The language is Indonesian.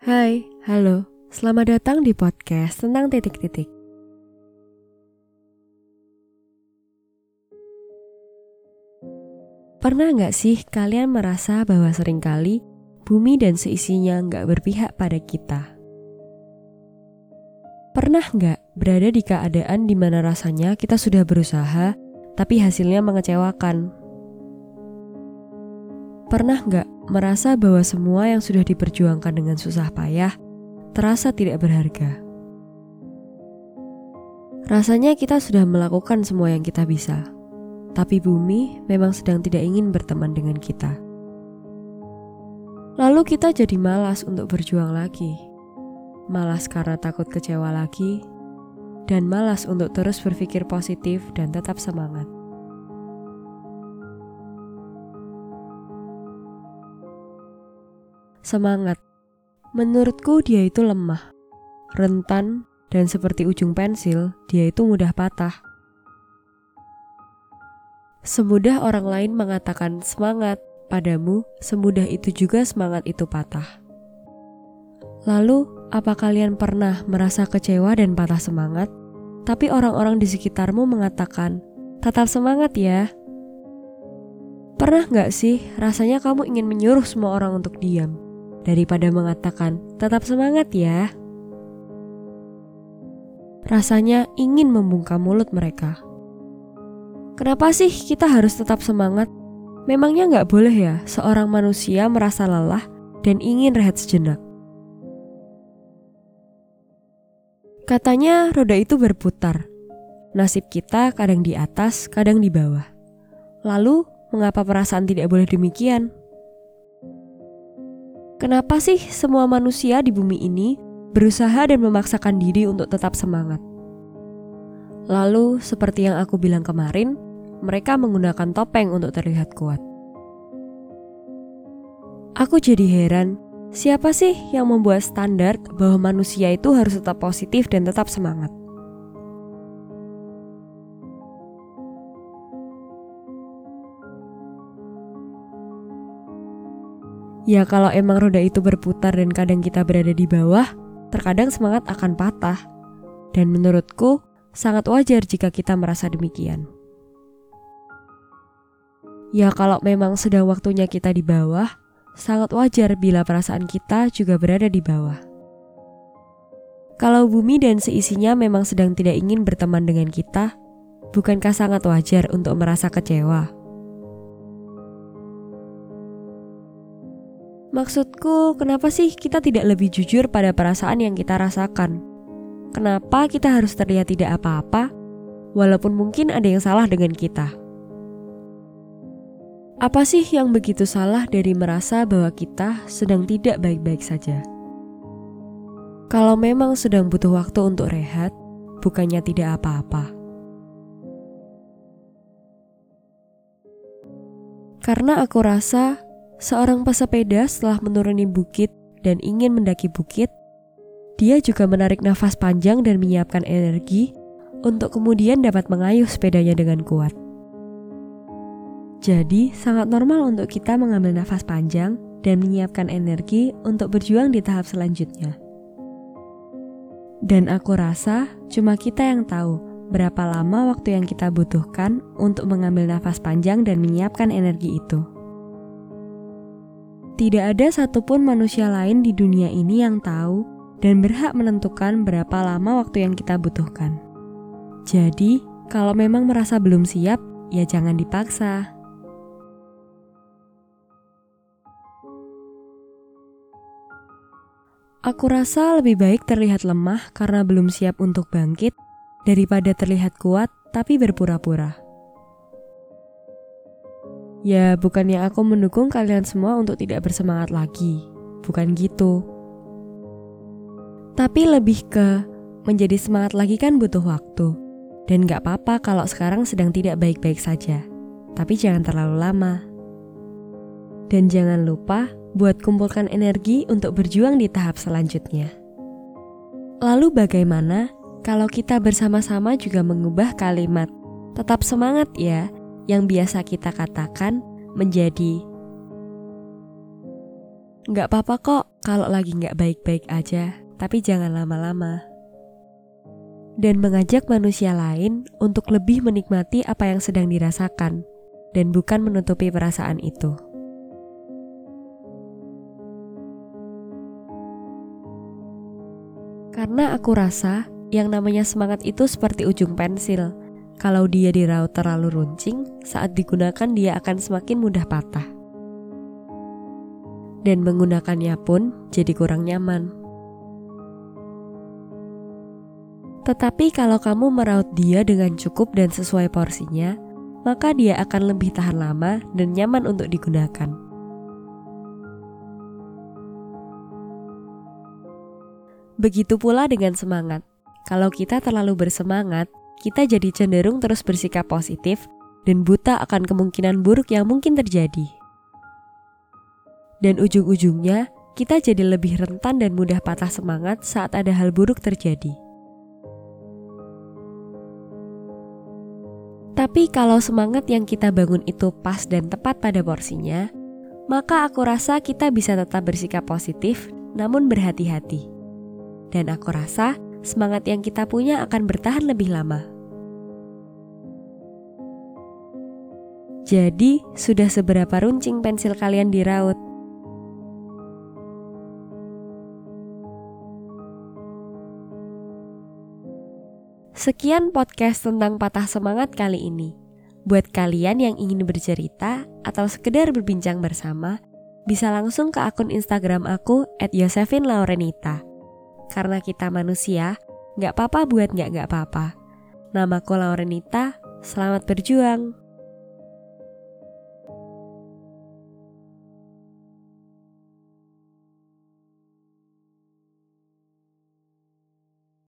Hai, halo. Selamat datang di podcast tentang titik-titik. Pernah nggak sih kalian merasa bahwa sering kali bumi dan seisinya nggak berpihak pada kita? Pernah nggak berada di keadaan di mana rasanya kita sudah berusaha, tapi hasilnya mengecewakan? Pernah nggak merasa bahwa semua yang sudah diperjuangkan dengan susah payah terasa tidak berharga? Rasanya kita sudah melakukan semua yang kita bisa, tapi bumi memang sedang tidak ingin berteman dengan kita. Lalu kita jadi malas untuk berjuang lagi. Malas karena takut kecewa lagi, dan malas untuk terus berpikir positif dan tetap semangat. Semangat. Menurutku dia itu lemah, rentan, dan seperti ujung pensil, dia itu mudah patah. Semudah orang lain mengatakan semangat padamu, semudah itu juga semangat itu patah. Lalu, apa kalian pernah merasa kecewa dan patah semangat, tapi orang-orang di sekitarmu mengatakan, tetap semangat ya? Pernah nggak sih rasanya kamu ingin menyuruh semua orang untuk diam, daripada mengatakan, tetap semangat ya? Rasanya ingin membungkam mulut mereka. Kenapa sih kita harus tetap semangat? Memangnya nggak boleh ya seorang manusia merasa lelah dan ingin rehat sejenak? Katanya roda itu berputar. Nasib kita kadang di atas, kadang di bawah. Lalu, mengapa perasaan tidak boleh demikian? Kenapa sih semua manusia di bumi ini berusaha dan memaksakan diri untuk tetap semangat? Lalu, seperti yang aku bilang kemarin, mereka menggunakan topeng untuk terlihat kuat. Aku jadi heran, siapa sih yang membuat standar bahwa manusia itu harus tetap positif dan tetap semangat? Ya kalau emang roda itu berputar dan kadang kita berada di bawah, terkadang semangat akan patah. Dan menurutku, sangat wajar jika kita merasa demikian. Ya kalau memang sedang waktunya kita di bawah, sangat wajar bila perasaan kita juga berada di bawah. Kalau bumi dan seisinya memang sedang tidak ingin berteman dengan kita, bukankah sangat wajar untuk merasa kecewa? Maksudku, kenapa sih kita tidak lebih jujur pada perasaan yang kita rasakan? Kenapa kita harus terlihat tidak apa-apa, walaupun mungkin ada yang salah dengan kita? Apa sih yang begitu salah dari merasa bahwa kita sedang tidak baik-baik saja? Kalau memang sedang butuh waktu untuk rehat, bukannya tidak apa-apa. Karena aku rasa Seorang pesepeda setelah menuruni bukit dan ingin mendaki bukit, dia juga menarik nafas panjang dan menyiapkan energi untuk kemudian dapat mengayuh sepedanya dengan kuat. Jadi, sangat normal untuk kita mengambil nafas panjang dan menyiapkan energi untuk berjuang di tahap selanjutnya. Dan aku rasa cuma kita yang tahu berapa lama waktu yang kita butuhkan untuk mengambil nafas panjang dan menyiapkan energi itu. Tidak ada satupun manusia lain di dunia ini yang tahu dan berhak menentukan berapa lama waktu yang kita butuhkan. Jadi, kalau memang merasa belum siap, ya jangan dipaksa. Aku rasa lebih baik terlihat lemah karena belum siap untuk bangkit daripada terlihat kuat tapi berpura-pura. Ya, bukannya aku mendukung kalian semua untuk tidak bersemangat lagi. Bukan gitu. Tapi lebih ke menjadi semangat lagi kan butuh waktu. Dan gak apa-apa kalau sekarang sedang tidak baik-baik saja. Tapi jangan terlalu lama. Dan jangan lupa buat kumpulkan energi untuk berjuang di tahap selanjutnya. Lalu bagaimana kalau kita bersama-sama juga mengubah kalimat tetap semangat ya yang biasa kita katakan menjadi Nggak apa-apa kok kalau lagi nggak baik-baik aja, tapi jangan lama-lama. Dan mengajak manusia lain untuk lebih menikmati apa yang sedang dirasakan, dan bukan menutupi perasaan itu. Karena aku rasa yang namanya semangat itu seperti ujung pensil. Kalau dia diraut terlalu runcing, saat digunakan dia akan semakin mudah patah dan menggunakannya pun jadi kurang nyaman. Tetapi kalau kamu meraut dia dengan cukup dan sesuai porsinya, maka dia akan lebih tahan lama dan nyaman untuk digunakan. Begitu pula dengan semangat. Kalau kita terlalu bersemangat, kita jadi cenderung terus bersikap positif dan buta akan kemungkinan buruk yang mungkin terjadi dan ujung-ujungnya kita jadi lebih rentan dan mudah patah semangat saat ada hal buruk terjadi. Tapi kalau semangat yang kita bangun itu pas dan tepat pada porsinya, maka aku rasa kita bisa tetap bersikap positif namun berhati-hati. Dan aku rasa semangat yang kita punya akan bertahan lebih lama. Jadi, sudah seberapa runcing pensil kalian diraut? Sekian podcast tentang patah semangat kali ini. Buat kalian yang ingin bercerita atau sekedar berbincang bersama, bisa langsung ke akun Instagram aku at Laurenita. Karena kita manusia, nggak apa-apa buat nggak nggak apa-apa. Namaku Laurenita, selamat berjuang.